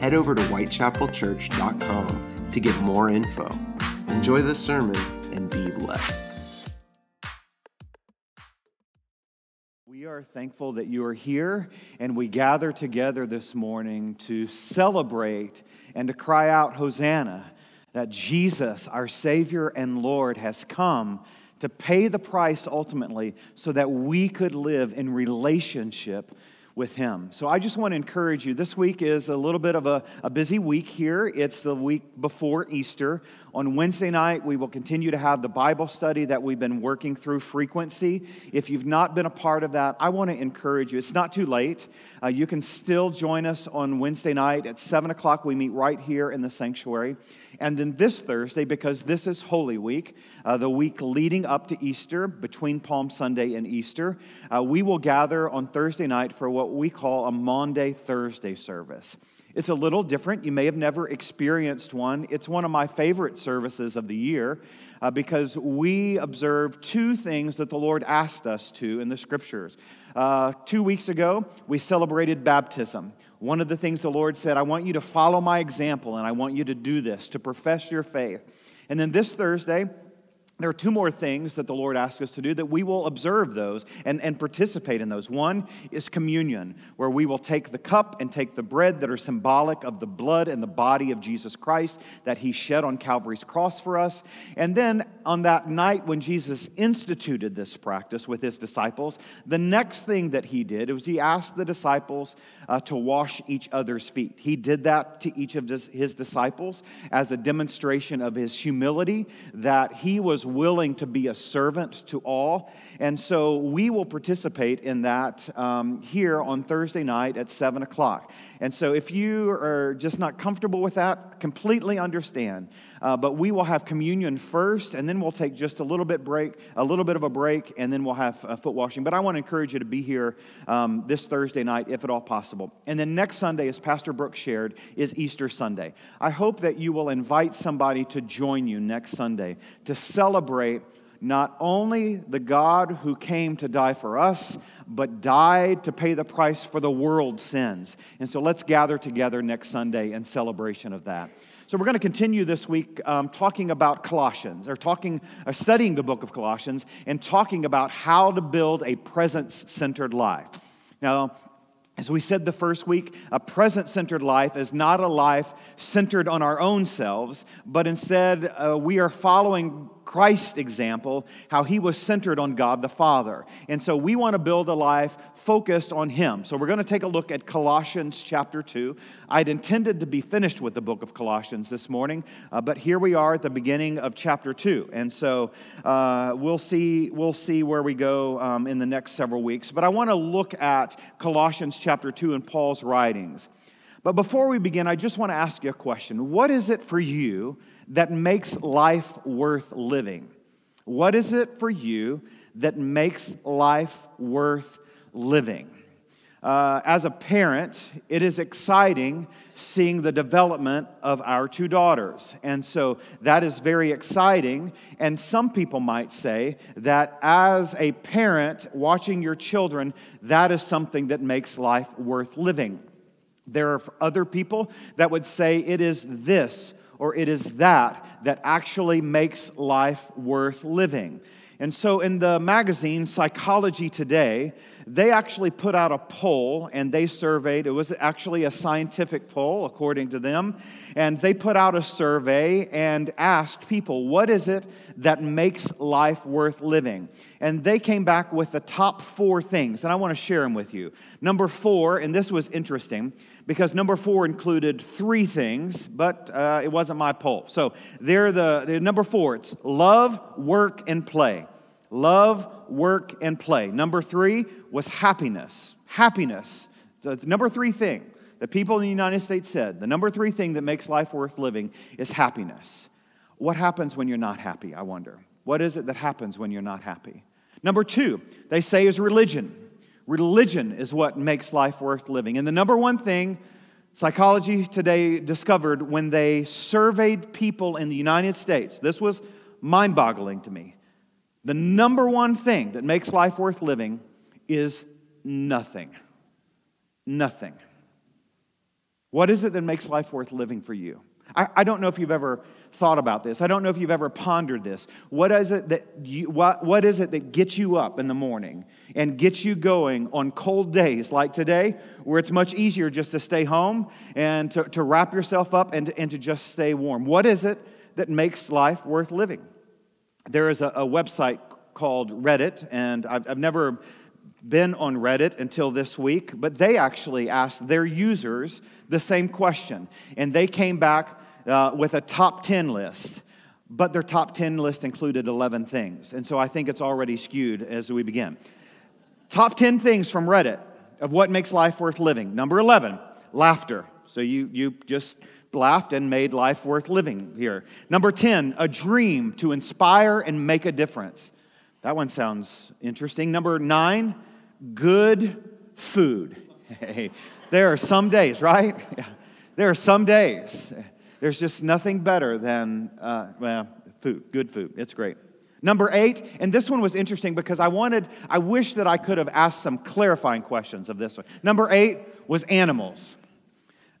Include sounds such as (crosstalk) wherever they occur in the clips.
Head over to whitechapelchurch.com to get more info. Enjoy the sermon and be blessed. We are thankful that you are here and we gather together this morning to celebrate and to cry out, Hosanna, that Jesus, our Savior and Lord, has come to pay the price ultimately so that we could live in relationship with Him. So I just want to encourage you. This week is a little bit of a, a, busy week here. It's the week before Easter. On Wednesday night, we will continue to have the Bible study that we've been working through frequency. If you've not been a part of that, I want to encourage you. It's not too late. Uh, you can still join us on Wednesday night at 7 o'clock. We meet right here in the sanctuary. And then this Thursday, because this is Holy Week, uh, the week leading up to Easter, between Palm Sunday and Easter, uh, we will gather on Thursday night for what we call a Maundy Thursday service. It's a little different. You may have never experienced one. It's one of my favorite services of the year uh, because we observe two things that the Lord asked us to in the scriptures. Uh, two weeks ago, we celebrated baptism. One of the things the Lord said, I want you to follow my example and I want you to do this, to profess your faith. And then this Thursday, there are two more things that the Lord asks us to do that we will observe those and, and participate in those. One is communion, where we will take the cup and take the bread that are symbolic of the blood and the body of Jesus Christ that he shed on Calvary's cross for us. And then on that night when Jesus instituted this practice with his disciples, the next thing that he did was he asked the disciples uh, to wash each other's feet. He did that to each of his disciples as a demonstration of his humility, that he was willing to be a servant to all. And so we will participate in that um, here on Thursday night at 7 o'clock. And so if you are just not comfortable with that, completely understand. Uh, but we will have communion first, and then we'll take just a little bit break, a little bit of a break, and then we'll have uh, foot washing. But I want to encourage you to be here um, this Thursday night, if at all possible. And then next Sunday, as Pastor Brooks shared, is Easter Sunday. I hope that you will invite somebody to join you next Sunday to celebrate not only the God who came to die for us, but died to pay the price for the world's sins. And so let's gather together next Sunday in celebration of that. So we're going to continue this week um, talking about Colossians, or talking, or studying the book of Colossians, and talking about how to build a presence-centered life. Now, as we said the first week, a presence centered life is not a life centered on our own selves, but instead uh, we are following Christ's example, how he was centered on God the Father. And so we want to build a life focused on him. So we're going to take a look at Colossians chapter 2. I'd intended to be finished with the book of Colossians this morning, uh, but here we are at the beginning of chapter 2. And so uh, we'll, see, we'll see where we go um, in the next several weeks. But I want to look at Colossians chapter 2 in Paul's writings. But before we begin, I just want to ask you a question. What is it for you that makes life worth living? What is it for you that makes life worth living? Uh, as a parent, it is exciting seeing the development of our two daughters. And so that is very exciting. And some people might say that as a parent watching your children, that is something that makes life worth living. There are other people that would say it is this or it is that that actually makes life worth living. And so, in the magazine Psychology Today, they actually put out a poll and they surveyed. It was actually a scientific poll, according to them. And they put out a survey and asked people, What is it that makes life worth living? And they came back with the top four things, and I want to share them with you. Number four, and this was interesting because number four included three things, but uh, it wasn't my poll. So they're the, they're number four. It's love, work, and play. Love, work, and play. Number three was happiness. Happiness. The number three thing that people in the United States said the number three thing that makes life worth living is happiness. What happens when you're not happy, I wonder? What is it that happens when you're not happy? Number two, they say is religion. Religion is what makes life worth living. And the number one thing psychology today discovered when they surveyed people in the United States, this was mind boggling to me. The number one thing that makes life worth living is nothing. Nothing. What is it that makes life worth living for you? I, I, don't know if you've ever thought about this. I don't know if you've ever pondered this. What is it that you, what, what is it that gets you up in the morning and gets you going on cold days like today, where it's much easier just to stay home and to, to wrap yourself up and, and to just stay warm? What is it that makes life worth living? There is a, a website called Reddit, and I've, I've never been on Reddit until this week, but they actually asked their users the same question. And they came back uh, with a top 10 list, but their top 10 list included 11 things. And so I think it's already skewed as we begin. Top 10 things from Reddit of what makes life worth living. Number 11, laughter. So you, you just laughed and made life worth living here. Number 10, a dream to inspire and make a difference. That one sounds interesting. Number nine, good food. There are some days, right? (laughs) There are some days. There's just nothing better than, uh, well, food, good food. It's great. Number eight, and this one was interesting because I wanted, I wish that I could have asked some clarifying questions of this one. Number eight was animals.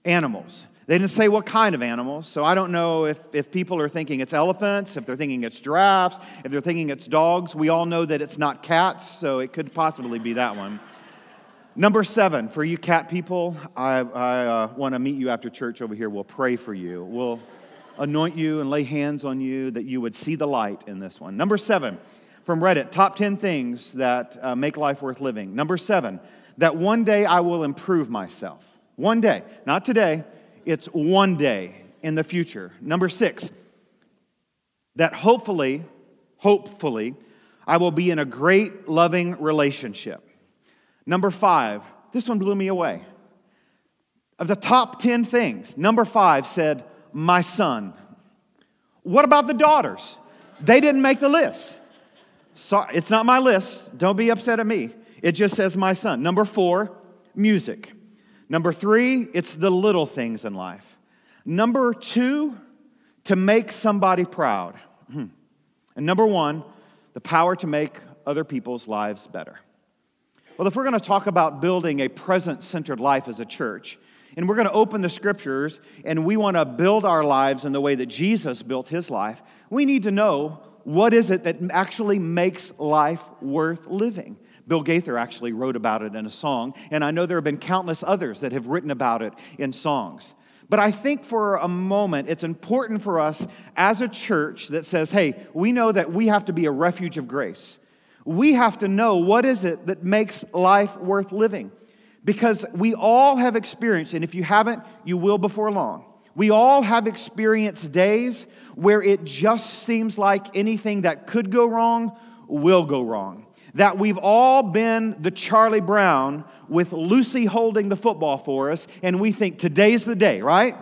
Animals. They didn't say what kind of animals, so I don't know if, if people are thinking it's elephants, if they're thinking it's giraffes, if they're thinking it's dogs. We all know that it's not cats, so it could possibly be that one. Number seven, for you cat people, I, I uh, want to meet you after church over here. We'll pray for you. We'll anoint you and lay hands on you that you would see the light in this one. Number seven, from Reddit, top 10 things that uh, make life worth living. Number seven, that one day I will improve myself. One day, not today, it's one day in the future. Number six, that hopefully, hopefully, I will be in a great loving relationship. Number five, this one blew me away. Of the top 10 things, number five said, My son. What about the daughters? They didn't make the list. So, it's not my list. Don't be upset at me. It just says my son. Number four, music. Number three, it's the little things in life. Number two, to make somebody proud. Hmm. And number one, the power to make other people's lives better. Well, if we're going to talk about building a presence centered life as a church, and we're going to open the scriptures and we want to build our lives in the way that Jesus built his life, we need to know what is it that actually makes life worth living. Bill Gaither actually wrote about it in a song, and I know there have been countless others that have written about it in songs. But I think for a moment, it's important for us as a church that says, hey, we know that we have to be a refuge of grace. We have to know what is it that makes life worth living. Because we all have experienced, and if you haven't, you will before long. We all have experienced days where it just seems like anything that could go wrong will go wrong that we've all been the Charlie Brown with Lucy holding the football for us, and we think today's the day, right?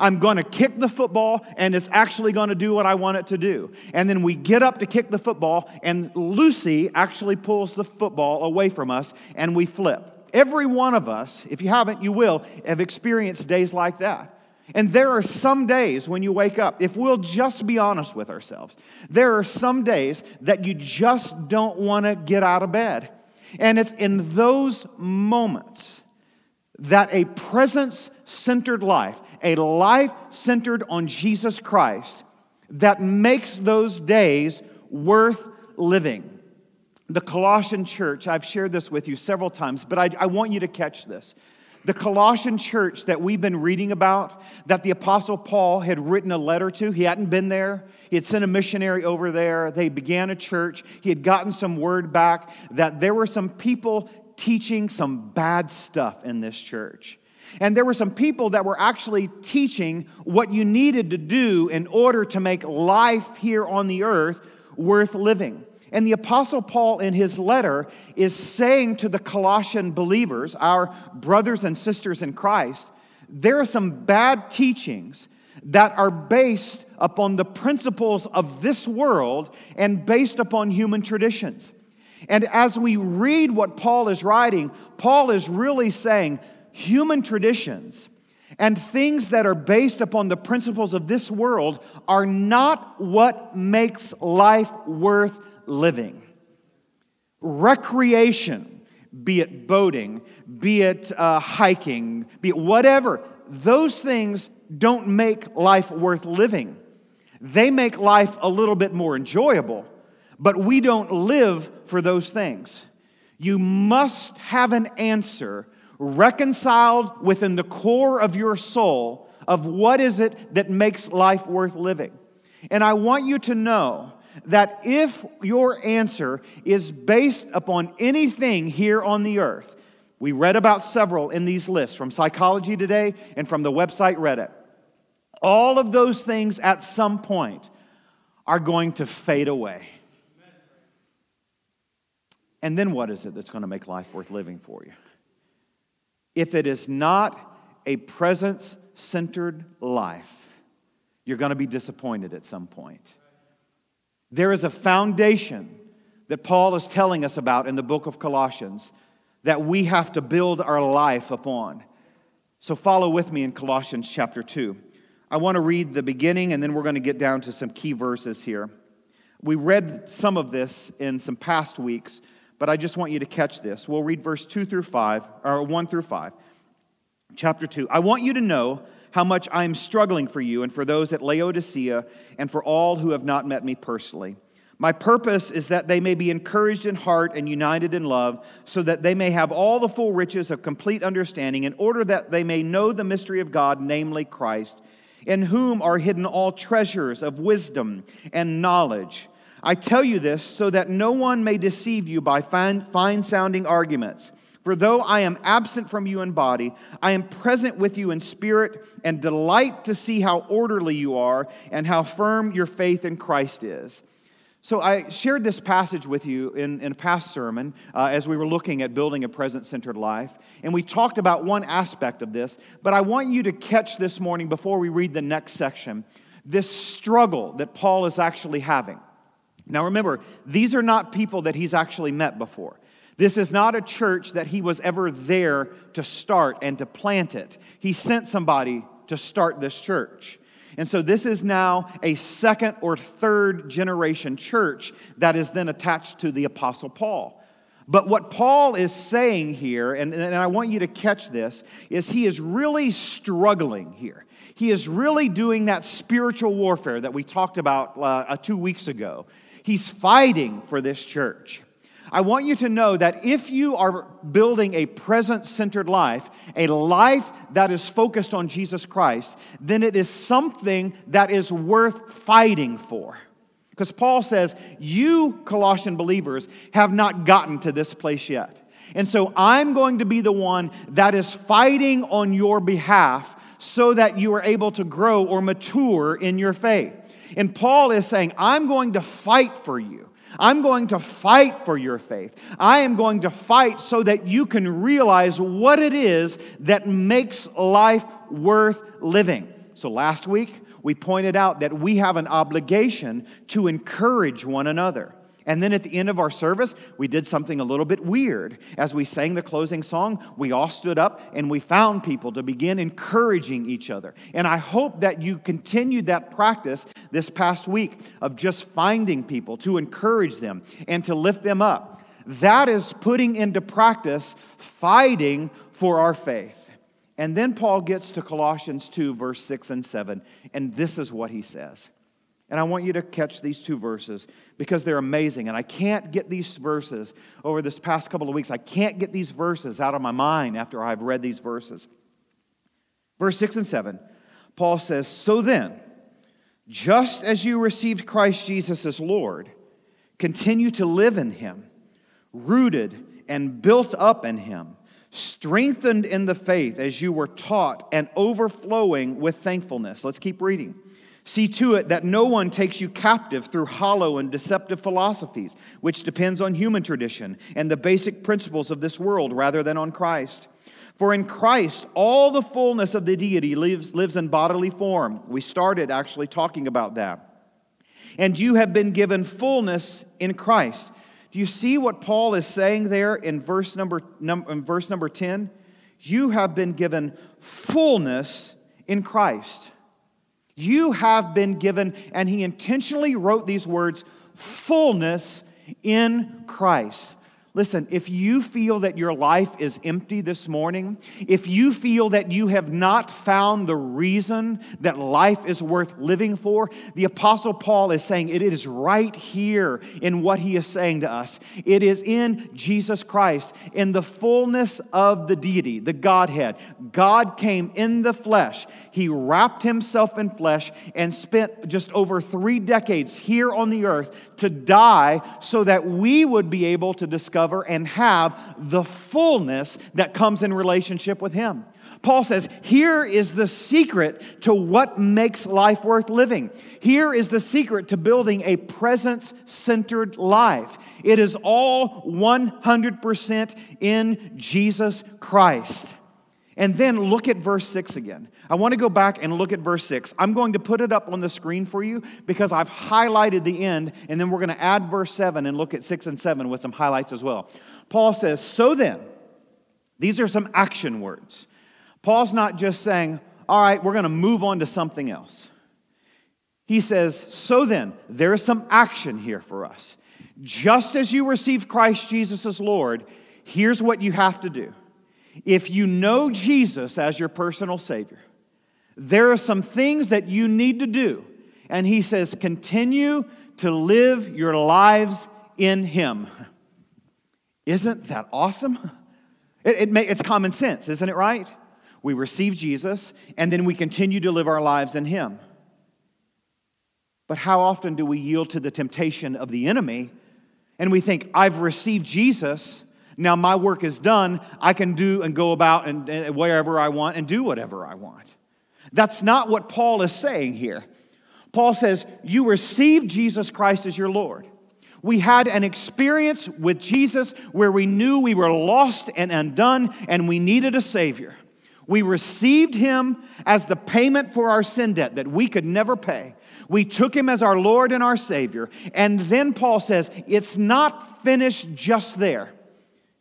I'm going to kick the football and it's actually going to do what I want it to do. And then we get up to kick the football and Lucy actually pulls the football away from us and we flip. Every one of us, if you haven't, you will, have experienced days like that. And there are some days when you wake up, if we'll just be honest with ourselves, there are some days that you just don't want to get out of bed. And it's in those moments that a presence centered life, a life centered on Jesus Christ, that makes those days worth living. The Colossian church, I've shared this with you several times, but I, I want you to catch this. The Colossian church that we've been reading about, that the Apostle Paul had written a letter to, he hadn't been there. He had sent a missionary over there. They began a church. He had gotten some word back that there were some people teaching some bad stuff in this church. And there were some people that were actually teaching what you needed to do in order to make life here on the earth worth living. And the Apostle Paul, in his letter, is saying to the Colossian believers, our brothers and sisters in Christ, there are some bad teachings that are based upon the principles of this world and based upon human traditions. And as we read what Paul is writing, Paul is really saying human traditions and things that are based upon the principles of this world are not what makes life worth living. Recreation, be it boating, be it uh, hiking, be it whatever, those things don't make life worth living. They make life a little bit more enjoyable, but we don't live for those things. You must have an answer reconciled within the core of your soul of what is it that makes life worth living. And I want you to know that if your answer is based upon anything here on the earth, we read about several in these lists from Psychology Today and from the website Reddit. All of those things at some point are going to fade away. And then what is it that's going to make life worth living for you? If it is not a presence centered life, you're going to be disappointed at some point. There is a foundation that Paul is telling us about in the book of Colossians that we have to build our life upon. So follow with me in Colossians chapter 2. I want to read the beginning and then we're going to get down to some key verses here. We read some of this in some past weeks, but I just want you to catch this. We'll read verse 2 through 5, or 1 through 5. Chapter 2. I want you to know how much I am struggling for you and for those at Laodicea and for all who have not met me personally. My purpose is that they may be encouraged in heart and united in love, so that they may have all the full riches of complete understanding, in order that they may know the mystery of God, namely Christ, in whom are hidden all treasures of wisdom and knowledge. I tell you this so that no one may deceive you by fine sounding arguments. For though I am absent from you in body, I am present with you in spirit and delight to see how orderly you are and how firm your faith in Christ is. So, I shared this passage with you in, in a past sermon uh, as we were looking at building a presence centered life. And we talked about one aspect of this, but I want you to catch this morning before we read the next section this struggle that Paul is actually having. Now, remember, these are not people that he's actually met before. This is not a church that he was ever there to start and to plant it. He sent somebody to start this church. And so this is now a second or third generation church that is then attached to the Apostle Paul. But what Paul is saying here, and, and I want you to catch this, is he is really struggling here. He is really doing that spiritual warfare that we talked about uh, two weeks ago. He's fighting for this church. I want you to know that if you are building a presence centered life, a life that is focused on Jesus Christ, then it is something that is worth fighting for. Because Paul says, You, Colossian believers, have not gotten to this place yet. And so I'm going to be the one that is fighting on your behalf so that you are able to grow or mature in your faith. And Paul is saying, I'm going to fight for you. I'm going to fight for your faith. I am going to fight so that you can realize what it is that makes life worth living. So last week, we pointed out that we have an obligation to encourage one another. And then at the end of our service, we did something a little bit weird. As we sang the closing song, we all stood up and we found people to begin encouraging each other. And I hope that you continued that practice this past week of just finding people to encourage them and to lift them up. That is putting into practice fighting for our faith. And then Paul gets to Colossians 2, verse 6 and 7, and this is what he says. And I want you to catch these two verses because they're amazing. And I can't get these verses over this past couple of weeks. I can't get these verses out of my mind after I've read these verses. Verse 6 and 7, Paul says, So then, just as you received Christ Jesus as Lord, continue to live in him, rooted and built up in him, strengthened in the faith as you were taught, and overflowing with thankfulness. Let's keep reading. See to it that no one takes you captive through hollow and deceptive philosophies, which depends on human tradition and the basic principles of this world rather than on Christ. For in Christ, all the fullness of the deity lives, lives in bodily form. We started actually talking about that. And you have been given fullness in Christ. Do you see what Paul is saying there in verse number, num, in verse number 10? You have been given fullness in Christ. You have been given, and he intentionally wrote these words fullness in Christ. Listen, if you feel that your life is empty this morning, if you feel that you have not found the reason that life is worth living for, the Apostle Paul is saying it is right here in what he is saying to us. It is in Jesus Christ, in the fullness of the deity, the Godhead. God came in the flesh. He wrapped himself in flesh and spent just over three decades here on the earth to die so that we would be able to discover discover and have the fullness that comes in relationship with Him. Paul says, Here is the secret to what makes life worth living. Here is the secret to building a presence centered life. It is all 100% in Jesus Christ. And then look at verse 6 again. I want to go back and look at verse 6. I'm going to put it up on the screen for you because I've highlighted the end, and then we're going to add verse 7 and look at 6 and 7 with some highlights as well. Paul says, So then, these are some action words. Paul's not just saying, All right, we're going to move on to something else. He says, So then, there is some action here for us. Just as you receive Christ Jesus as Lord, here's what you have to do. If you know Jesus as your personal Savior, there are some things that you need to do. And he says, continue to live your lives in Him. Isn't that awesome? It, it may, it's common sense, isn't it right? We receive Jesus and then we continue to live our lives in Him. But how often do we yield to the temptation of the enemy and we think, I've received Jesus, now my work is done. I can do and go about and, and wherever I want and do whatever I want. That's not what Paul is saying here. Paul says, You received Jesus Christ as your Lord. We had an experience with Jesus where we knew we were lost and undone and we needed a Savior. We received Him as the payment for our sin debt that we could never pay. We took Him as our Lord and our Savior. And then Paul says, It's not finished just there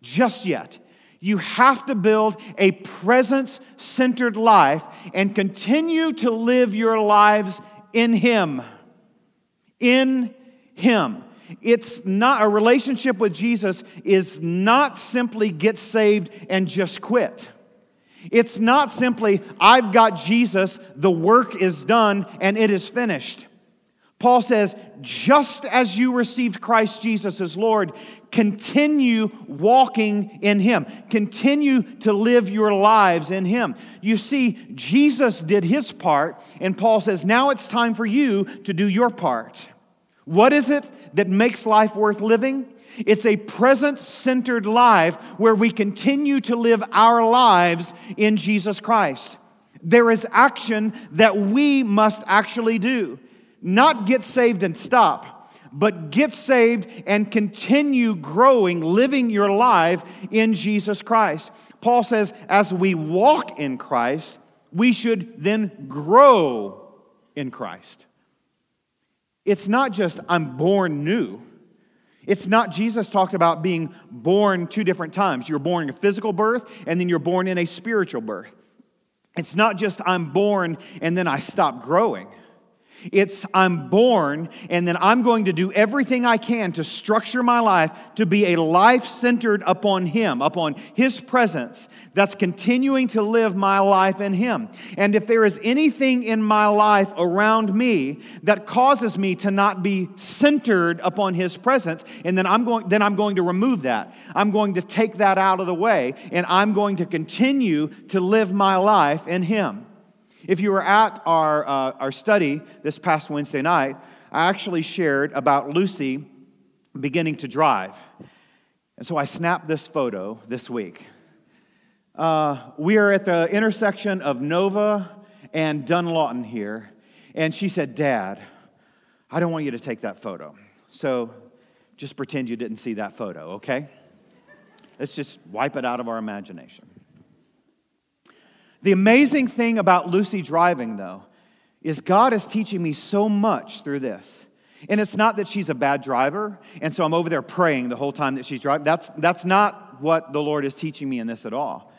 just yet. You have to build a presence centered life and continue to live your lives in Him. In Him. It's not a relationship with Jesus, is not simply get saved and just quit. It's not simply, I've got Jesus, the work is done, and it is finished. Paul says, just as you received Christ Jesus as Lord, continue walking in Him. Continue to live your lives in Him. You see, Jesus did His part, and Paul says, now it's time for you to do your part. What is it that makes life worth living? It's a presence centered life where we continue to live our lives in Jesus Christ. There is action that we must actually do. Not get saved and stop, but get saved and continue growing, living your life in Jesus Christ. Paul says, as we walk in Christ, we should then grow in Christ. It's not just, I'm born new. It's not, Jesus talked about being born two different times. You're born in a physical birth, and then you're born in a spiritual birth. It's not just, I'm born and then I stop growing. It's I'm born, and then I'm going to do everything I can to structure my life to be a life centered upon Him, upon His presence, that's continuing to live my life in Him. And if there is anything in my life around me that causes me to not be centered upon His presence, and then I'm going, then I'm going to remove that. I'm going to take that out of the way, and I'm going to continue to live my life in Him. If you were at our, uh, our study this past Wednesday night, I actually shared about Lucy beginning to drive. And so I snapped this photo this week. Uh, we are at the intersection of Nova and Dunlawton here. And she said, Dad, I don't want you to take that photo. So just pretend you didn't see that photo, okay? Let's just wipe it out of our imagination. The amazing thing about Lucy driving, though, is God is teaching me so much through this. And it's not that she's a bad driver, and so I'm over there praying the whole time that she's driving. That's, that's not what the Lord is teaching me in this at all.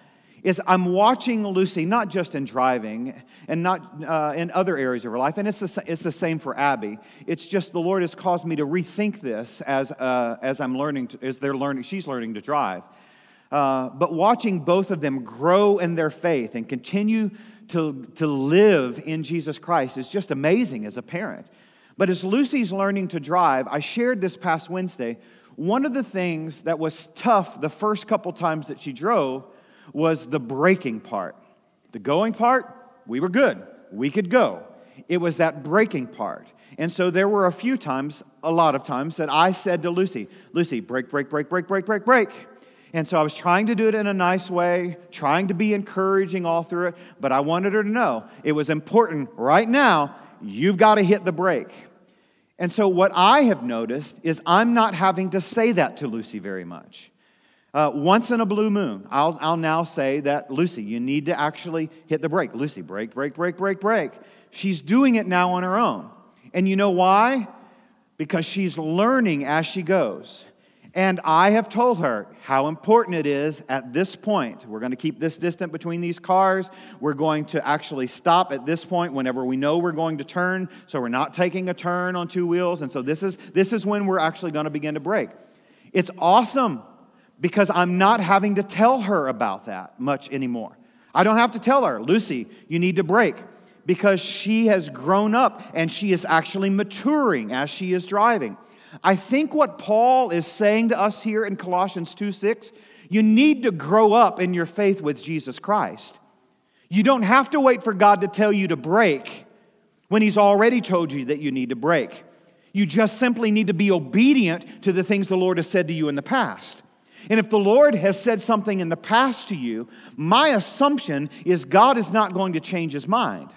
Is I'm watching Lucy, not just in driving and not uh, in other areas of her life, and it's the, it's the same for Abby. It's just the Lord has caused me to rethink this as, uh, as I'm learning, to, as they're learning, she's learning to drive. Uh, but watching both of them grow in their faith and continue to, to live in Jesus Christ is just amazing as a parent. But as Lucy's learning to drive, I shared this past Wednesday, one of the things that was tough the first couple times that she drove was the braking part. The going part, we were good. We could go. It was that braking part. And so there were a few times, a lot of times, that I said to Lucy, Lucy, brake, brake, brake, brake, brake, brake, brake. And so I was trying to do it in a nice way, trying to be encouraging all through it, but I wanted her to know it was important right now, you've got to hit the brake. And so what I have noticed is I'm not having to say that to Lucy very much. Uh, once in a blue moon, I'll, I'll now say that, Lucy, you need to actually hit the brake. Lucy, brake, brake, brake, brake, brake. She's doing it now on her own. And you know why? Because she's learning as she goes. And I have told her how important it is at this point. We're going to keep this distant between these cars. We're going to actually stop at this point whenever we know we're going to turn. So we're not taking a turn on two wheels. And so this is, this is when we're actually going to begin to brake. It's awesome because I'm not having to tell her about that much anymore. I don't have to tell her, Lucy, you need to brake because she has grown up and she is actually maturing as she is driving. I think what Paul is saying to us here in Colossians 2 6, you need to grow up in your faith with Jesus Christ. You don't have to wait for God to tell you to brake when He's already told you that you need to brake. You just simply need to be obedient to the things the Lord has said to you in the past. And if the Lord has said something in the past to you, my assumption is God is not going to change his mind.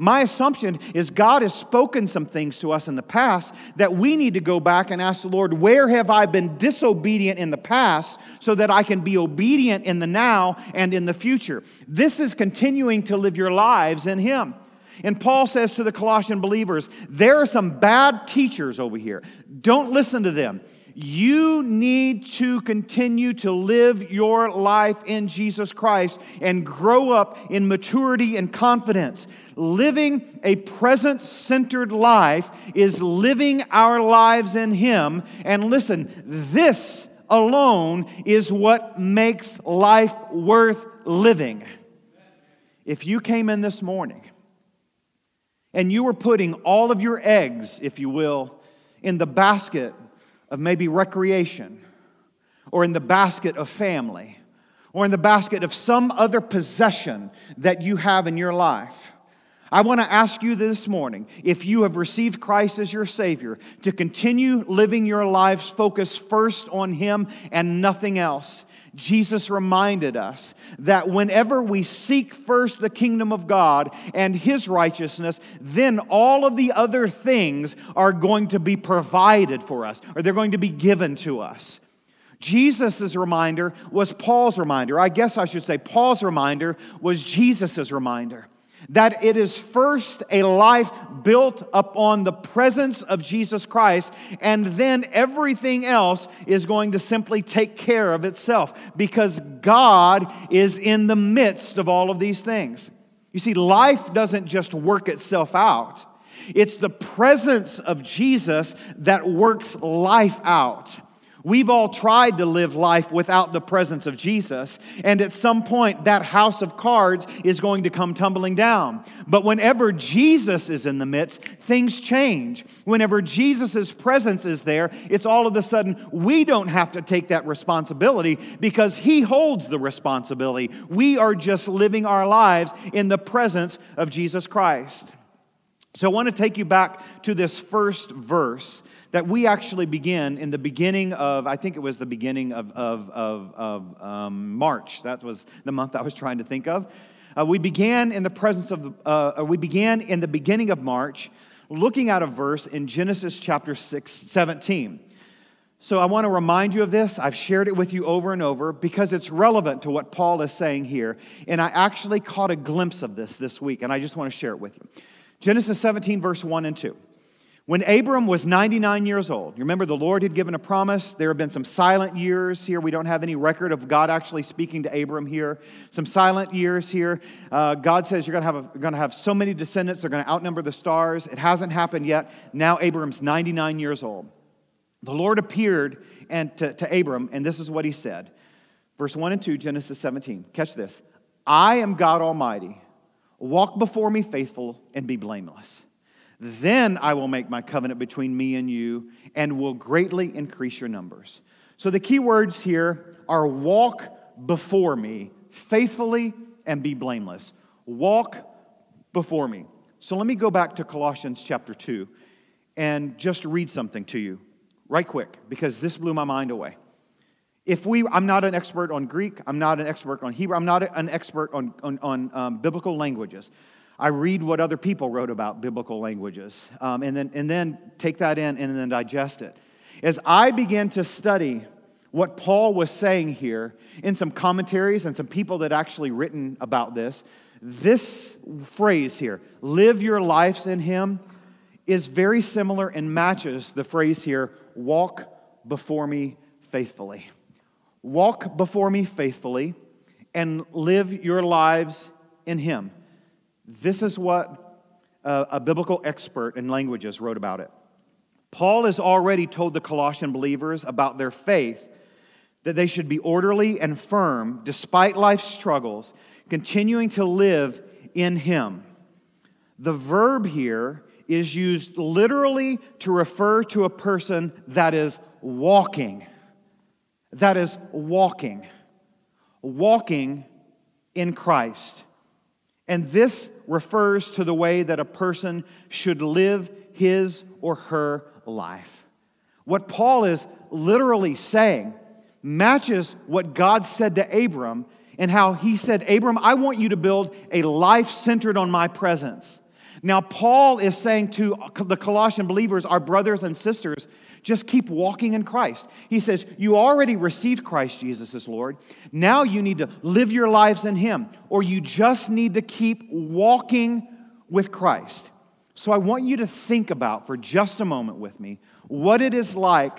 My assumption is God has spoken some things to us in the past that we need to go back and ask the Lord, where have I been disobedient in the past so that I can be obedient in the now and in the future? This is continuing to live your lives in Him. And Paul says to the Colossian believers, there are some bad teachers over here. Don't listen to them. You need to continue to live your life in Jesus Christ and grow up in maturity and confidence. Living a presence centered life is living our lives in Him. And listen, this alone is what makes life worth living. If you came in this morning and you were putting all of your eggs, if you will, in the basket of maybe recreation, or in the basket of family, or in the basket of some other possession that you have in your life. I want to ask you this morning if you have received Christ as your Savior, to continue living your lives focused first on Him and nothing else. Jesus reminded us that whenever we seek first the kingdom of God and his righteousness, then all of the other things are going to be provided for us, or they're going to be given to us. Jesus' reminder was Paul's reminder. I guess I should say Paul's reminder was Jesus' reminder that it is first a life built upon the presence of Jesus Christ, and then everything else is going to simply take care of itself because God is in the midst of all of these things. You see, life doesn't just work itself out, it's the presence of Jesus that works life out. We've all tried to live life without the presence of Jesus, and at some point, that house of cards is going to come tumbling down. But whenever Jesus is in the midst, things change. Whenever Jesus' presence is there, it's all of a sudden we don't have to take that responsibility because He holds the responsibility. We are just living our lives in the presence of Jesus Christ. So I want to take you back to this first verse that we actually begin in the beginning of, I think it was the beginning of, of, of, of um, March. That was the month I was trying to think of. Uh, we began in the presence of, uh, we began in the beginning of March looking at a verse in Genesis chapter 6, 17. So I want to remind you of this. I've shared it with you over and over because it's relevant to what Paul is saying here. And I actually caught a glimpse of this this week, and I just want to share it with you. Genesis 17, verse 1 and 2. When Abram was 99 years old, you remember the Lord had given a promise. There have been some silent years here. We don't have any record of God actually speaking to Abram here. Some silent years here. Uh, God says you're going to have so many descendants. They're going to outnumber the stars. It hasn't happened yet. Now Abram's 99 years old. The Lord appeared and to, to Abram, and this is what he said. Verse 1 and 2, Genesis 17. Catch this. I am God Almighty. Walk before me faithful and be blameless. Then I will make my covenant between me and you and will greatly increase your numbers. So the key words here are walk before me faithfully and be blameless. Walk before me. So let me go back to Colossians chapter 2 and just read something to you right quick because this blew my mind away. If we, I'm not an expert on Greek, I'm not an expert on Hebrew, I'm not an expert on, on, on um, biblical languages. I read what other people wrote about biblical languages um, and, then, and then take that in and then digest it. As I began to study what Paul was saying here in some commentaries and some people that actually written about this, this phrase here, live your lives in him, is very similar and matches the phrase here, walk before me faithfully. Walk before me faithfully and live your lives in him. This is what a, a biblical expert in languages wrote about it. Paul has already told the Colossian believers about their faith that they should be orderly and firm despite life's struggles, continuing to live in Him. The verb here is used literally to refer to a person that is walking. That is walking. Walking in Christ. And this refers to the way that a person should live his or her life. What Paul is literally saying matches what God said to Abram and how he said, Abram, I want you to build a life centered on my presence. Now, Paul is saying to the Colossian believers, our brothers and sisters, just keep walking in Christ. He says, You already received Christ Jesus as Lord. Now you need to live your lives in Him, or you just need to keep walking with Christ. So I want you to think about for just a moment with me what it is like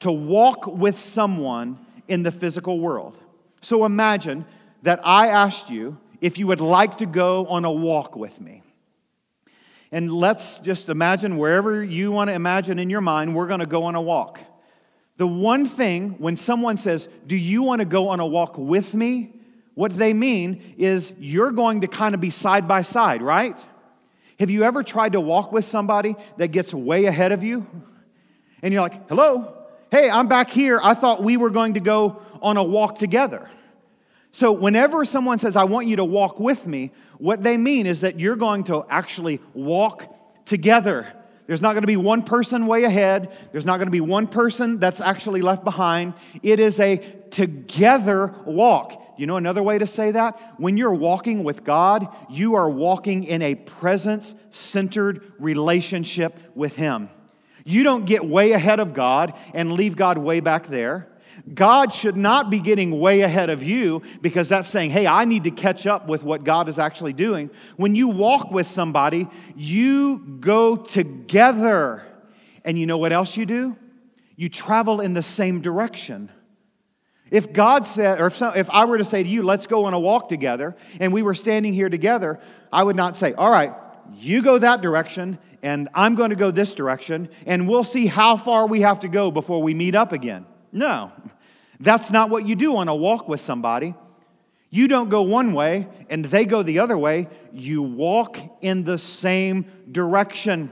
to walk with someone in the physical world. So imagine that I asked you if you would like to go on a walk with me. And let's just imagine wherever you want to imagine in your mind, we're going to go on a walk. The one thing when someone says, Do you want to go on a walk with me? What they mean is you're going to kind of be side by side, right? Have you ever tried to walk with somebody that gets way ahead of you? And you're like, Hello, hey, I'm back here. I thought we were going to go on a walk together. So, whenever someone says, I want you to walk with me, what they mean is that you're going to actually walk together. There's not going to be one person way ahead. There's not going to be one person that's actually left behind. It is a together walk. You know another way to say that? When you're walking with God, you are walking in a presence centered relationship with Him. You don't get way ahead of God and leave God way back there. God should not be getting way ahead of you because that's saying, hey, I need to catch up with what God is actually doing. When you walk with somebody, you go together. And you know what else you do? You travel in the same direction. If God said, or if, some, if I were to say to you, let's go on a walk together, and we were standing here together, I would not say, all right, you go that direction, and I'm going to go this direction, and we'll see how far we have to go before we meet up again. No, that's not what you do on a walk with somebody. You don't go one way and they go the other way. You walk in the same direction.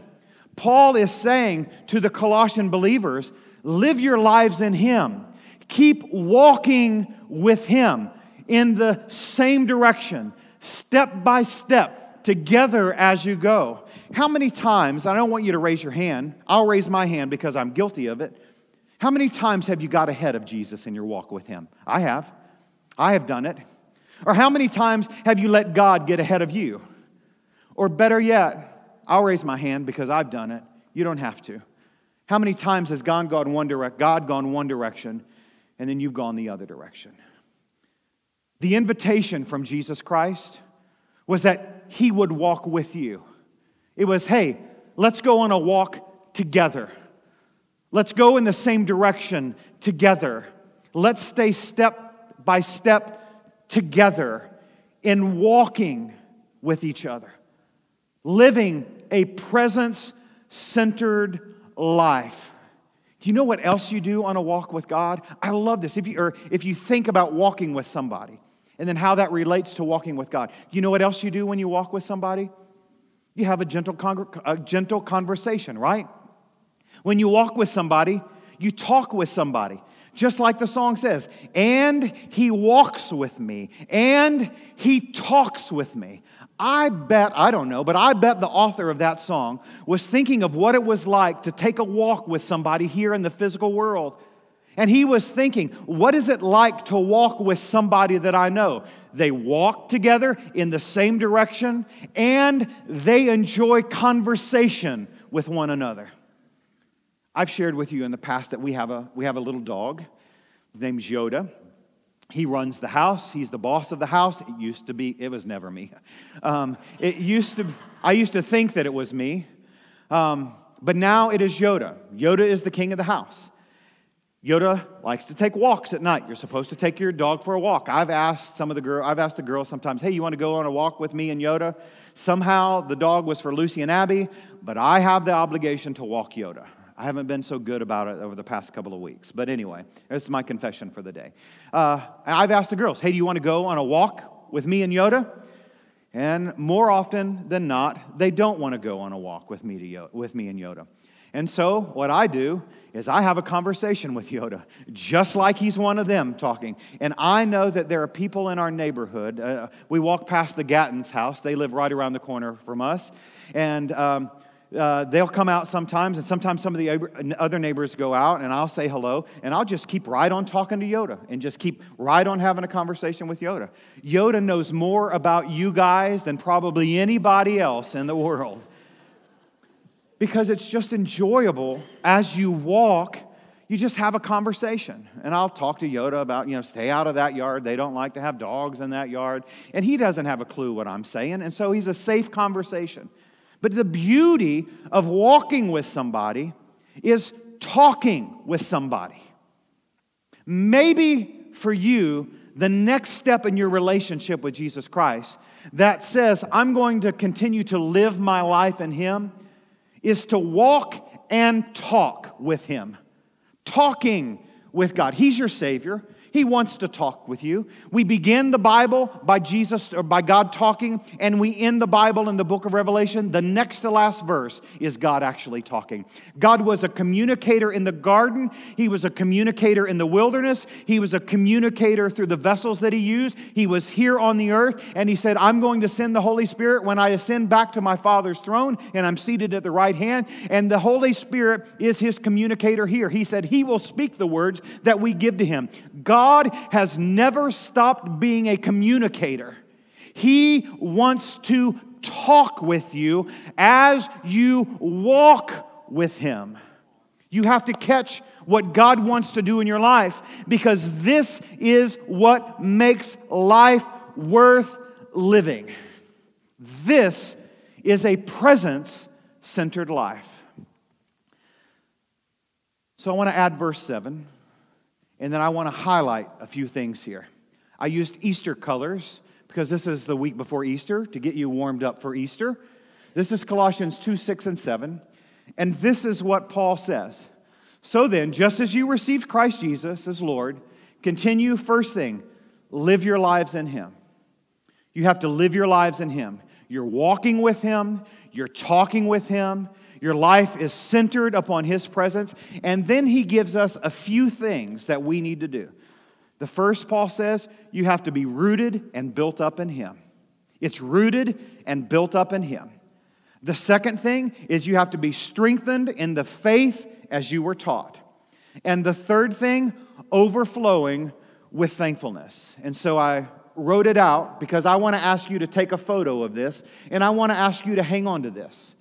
Paul is saying to the Colossian believers live your lives in Him, keep walking with Him in the same direction, step by step, together as you go. How many times, I don't want you to raise your hand, I'll raise my hand because I'm guilty of it. How many times have you got ahead of Jesus in your walk with Him? I have. I have done it. Or how many times have you let God get ahead of you? Or better yet, I'll raise my hand because I've done it. You don't have to. How many times has God gone one direct, God gone one direction, and then you've gone the other direction? The invitation from Jesus Christ was that he would walk with you. It was, hey, let's go on a walk together. Let's go in the same direction together. Let's stay step by step together in walking with each other, living a presence centered life. Do you know what else you do on a walk with God? I love this. If you, or if you think about walking with somebody and then how that relates to walking with God, do you know what else you do when you walk with somebody? You have a gentle, con- a gentle conversation, right? When you walk with somebody, you talk with somebody. Just like the song says, and he walks with me, and he talks with me. I bet, I don't know, but I bet the author of that song was thinking of what it was like to take a walk with somebody here in the physical world. And he was thinking, what is it like to walk with somebody that I know? They walk together in the same direction and they enjoy conversation with one another. I've shared with you in the past that we have a, we have a little dog. His name's Yoda. He runs the house. He's the boss of the house. It used to be, it was never me. Um, it used to, I used to think that it was me. Um, but now it is Yoda. Yoda is the king of the house. Yoda likes to take walks at night. You're supposed to take your dog for a walk. I've asked some of the girl, I've asked the girls sometimes, "Hey, you want to go on a walk with me and Yoda?" Somehow the dog was for Lucy and Abby, but I have the obligation to walk Yoda. I haven't been so good about it over the past couple of weeks. But anyway, this is my confession for the day. Uh, I've asked the girls, hey, do you want to go on a walk with me and Yoda? And more often than not, they don't want to go on a walk with me, to with me and Yoda. And so, what I do is I have a conversation with Yoda, just like he's one of them talking. And I know that there are people in our neighborhood. Uh, we walk past the Gatton's house, they live right around the corner from us. And um, uh, they'll come out sometimes, and sometimes some of the other neighbors go out, and I'll say hello, and I'll just keep right on talking to Yoda and just keep right on having a conversation with Yoda. Yoda knows more about you guys than probably anybody else in the world because it's just enjoyable as you walk. You just have a conversation. And I'll talk to Yoda about, you know, stay out of that yard. They don't like to have dogs in that yard. And he doesn't have a clue what I'm saying. And so he's a safe conversation. But the beauty of walking with somebody is talking with somebody. Maybe for you, the next step in your relationship with Jesus Christ that says, I'm going to continue to live my life in Him, is to walk and talk with Him. Talking with God. He's your Savior. He wants to talk with you. We begin the Bible by Jesus or by God talking, and we end the Bible in the book of Revelation. The next to last verse is God actually talking. God was a communicator in the garden, He was a communicator in the wilderness, He was a communicator through the vessels that He used. He was here on the earth, and He said, I'm going to send the Holy Spirit when I ascend back to my Father's throne, and I'm seated at the right hand. And the Holy Spirit is His communicator here. He said, He will speak the words that we give to Him. God God has never stopped being a communicator. He wants to talk with you as you walk with Him. You have to catch what God wants to do in your life because this is what makes life worth living. This is a presence centered life. So I want to add verse 7. And then I want to highlight a few things here. I used Easter colors because this is the week before Easter to get you warmed up for Easter. This is Colossians 2 6 and 7. And this is what Paul says. So then, just as you received Christ Jesus as Lord, continue first thing, live your lives in Him. You have to live your lives in Him. You're walking with Him, you're talking with Him, your life is centered upon His presence. And then He gives us a few things that we need to do. The first, Paul says, you have to be rooted and built up in Him. It's rooted and built up in Him. The second thing is you have to be strengthened in the faith as you were taught. And the third thing, overflowing with thankfulness. And so I wrote it out because I want to ask you to take a photo of this and I want to ask you to hang on to this.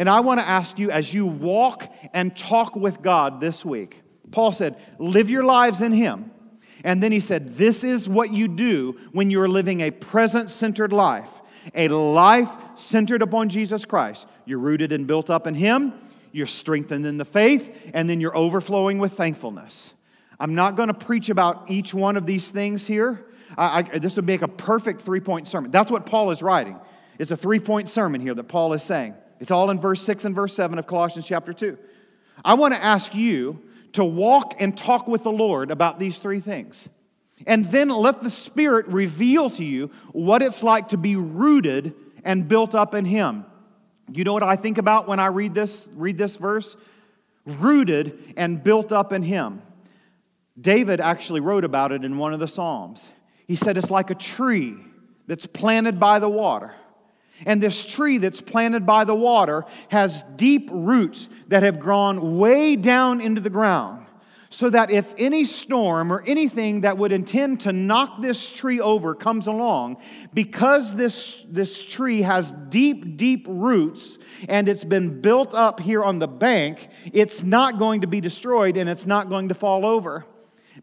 And I want to ask you as you walk and talk with God this week, Paul said, live your lives in Him. And then he said, This is what you do when you're living a presence centered life, a life centered upon Jesus Christ. You're rooted and built up in Him, you're strengthened in the faith, and then you're overflowing with thankfulness. I'm not going to preach about each one of these things here. I, I, this would make a perfect three point sermon. That's what Paul is writing. It's a three point sermon here that Paul is saying. It's all in verse 6 and verse 7 of Colossians chapter 2. I want to ask you to walk and talk with the Lord about these three things. And then let the Spirit reveal to you what it's like to be rooted and built up in Him. You know what I think about when I read this, read this verse? Rooted and built up in Him. David actually wrote about it in one of the Psalms. He said it's like a tree that's planted by the water. And this tree that's planted by the water has deep roots that have grown way down into the ground. So that if any storm or anything that would intend to knock this tree over comes along, because this, this tree has deep, deep roots and it's been built up here on the bank, it's not going to be destroyed and it's not going to fall over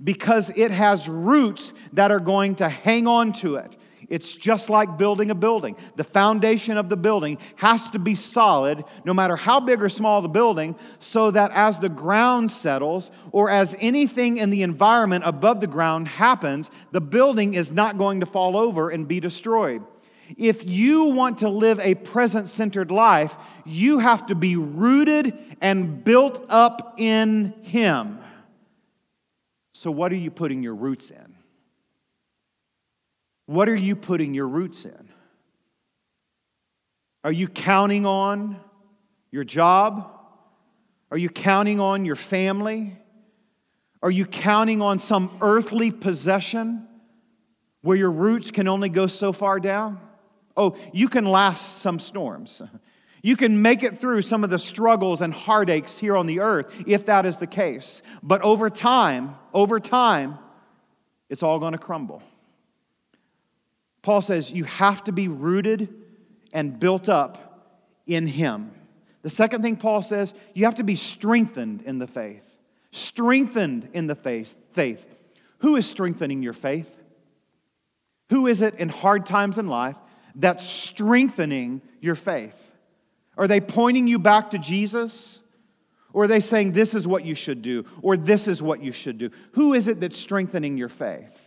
because it has roots that are going to hang on to it. It's just like building a building. The foundation of the building has to be solid, no matter how big or small the building, so that as the ground settles or as anything in the environment above the ground happens, the building is not going to fall over and be destroyed. If you want to live a presence centered life, you have to be rooted and built up in Him. So, what are you putting your roots in? What are you putting your roots in? Are you counting on your job? Are you counting on your family? Are you counting on some earthly possession where your roots can only go so far down? Oh, you can last some storms. (laughs) You can make it through some of the struggles and heartaches here on the earth if that is the case. But over time, over time, it's all going to crumble. Paul says you have to be rooted and built up in Him. The second thing Paul says, you have to be strengthened in the faith. Strengthened in the faith. Faith. Who is strengthening your faith? Who is it in hard times in life that's strengthening your faith? Are they pointing you back to Jesus? Or are they saying this is what you should do or this is what you should do? Who is it that's strengthening your faith?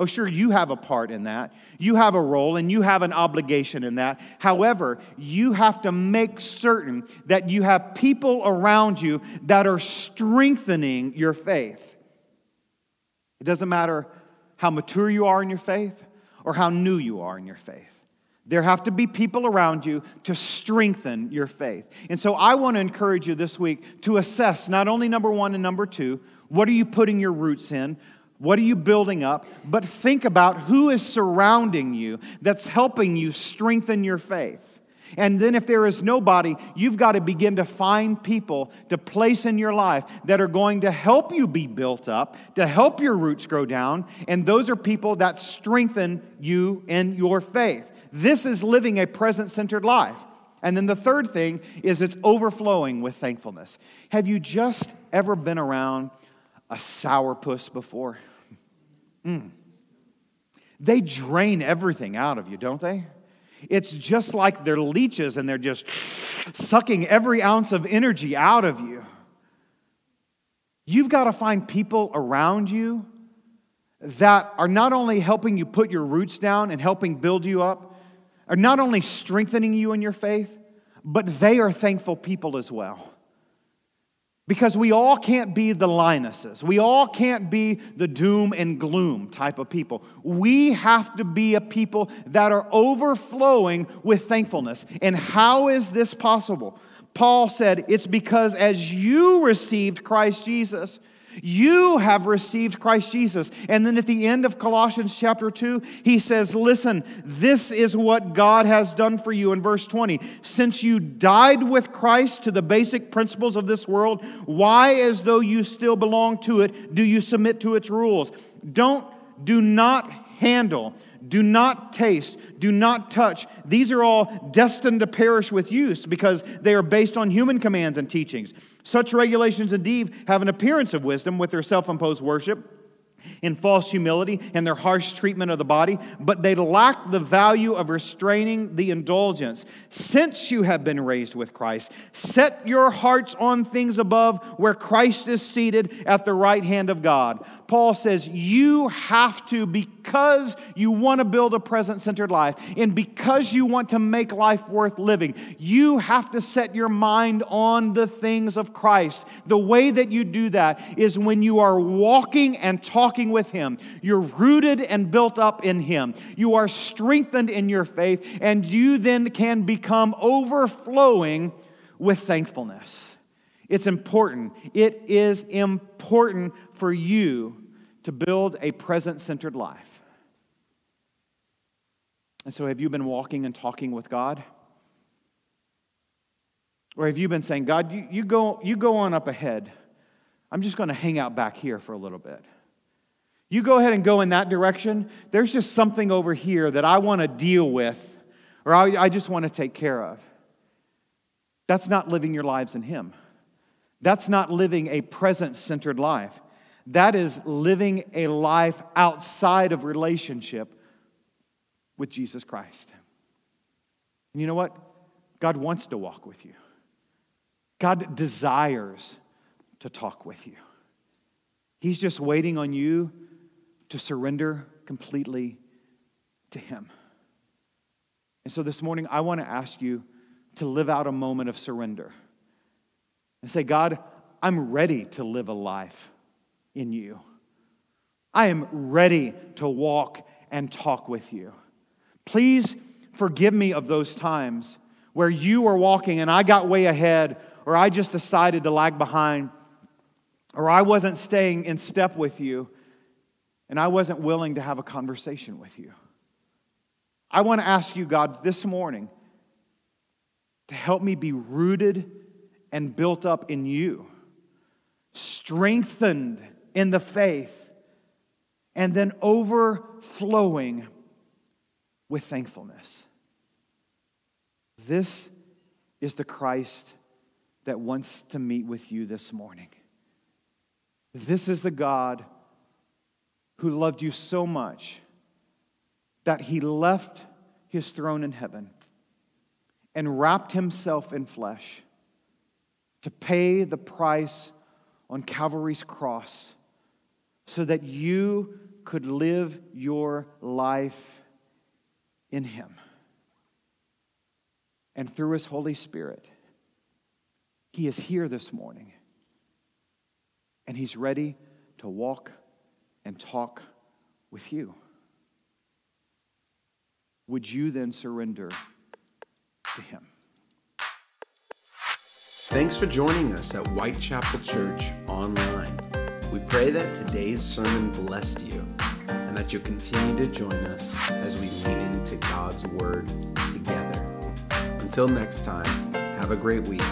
Oh, sure, you have a part in that. You have a role and you have an obligation in that. However, you have to make certain that you have people around you that are strengthening your faith. It doesn't matter how mature you are in your faith or how new you are in your faith. There have to be people around you to strengthen your faith. And so I want to encourage you this week to assess not only number one and number two, what are you putting your roots in? What are you building up? But think about who is surrounding you that's helping you strengthen your faith. And then, if there is nobody, you've got to begin to find people to place in your life that are going to help you be built up, to help your roots grow down. And those are people that strengthen you in your faith. This is living a presence centered life. And then the third thing is it's overflowing with thankfulness. Have you just ever been around a sourpuss before? Mm. They drain everything out of you, don't they? It's just like they're leeches and they're just sucking every ounce of energy out of you. You've got to find people around you that are not only helping you put your roots down and helping build you up, are not only strengthening you in your faith, but they are thankful people as well. Because we all can't be the Linuses. We all can't be the doom and gloom type of people. We have to be a people that are overflowing with thankfulness. And how is this possible? Paul said, It's because as you received Christ Jesus, you have received Christ Jesus. And then at the end of Colossians chapter 2, he says, Listen, this is what God has done for you in verse 20. Since you died with Christ to the basic principles of this world, why, as though you still belong to it, do you submit to its rules? Don't, do not handle, Do not taste, do not touch. These are all destined to perish with use because they are based on human commands and teachings. Such regulations indeed have an appearance of wisdom with their self imposed worship in false humility and their harsh treatment of the body, but they lack the value of restraining the indulgence. Since you have been raised with Christ, set your hearts on things above where Christ is seated at the right hand of God. Paul says, You have to, because you want to build a presence centered life, and because you want to make life worth living, you have to set your mind on the things of Christ. The way that you do that is when you are walking and talking walking with Him. You're rooted and built up in Him. You are strengthened in your faith, and you then can become overflowing with thankfulness. It's important. It is important for you to build a presence centered life. And so, have you been walking and talking with God? Or have you been saying, God, you, you, go, you go on up ahead. I'm just going to hang out back here for a little bit. You go ahead and go in that direction. There's just something over here that I want to deal with or I, I just want to take care of. That's not living your lives in Him. That's not living a presence centered life. That is living a life outside of relationship with Jesus Christ. And you know what? God wants to walk with you, God desires to talk with you. He's just waiting on you to surrender completely to Him. And so this morning, I want to ask you to live out a moment of surrender and say, God, I'm ready to live a life in you. I am ready to walk and talk with you. Please forgive me of those times where you were walking and I got way ahead, or I just decided to lag behind, or I wasn't staying in step with you and I wasn't willing to have a conversation with you. I want to ask you, God, this morning to help me be rooted and built up in you, strengthened in the faith, and then overflowing with thankfulness. This is the Christ that wants to meet with you this morning. This is the God who loved you so much that he left his throne in heaven and wrapped himself in flesh to pay the price on Calvary's cross so that you could live your life in him. And through his Holy Spirit, he is here this morning and he's ready to walk and talk with you. Would you then surrender to Him? Thanks for joining us at Whitechapel Church Online. We pray that today's sermon blessed you and that you'll continue to join us as we lean into God's Word together. Until next time, have a great week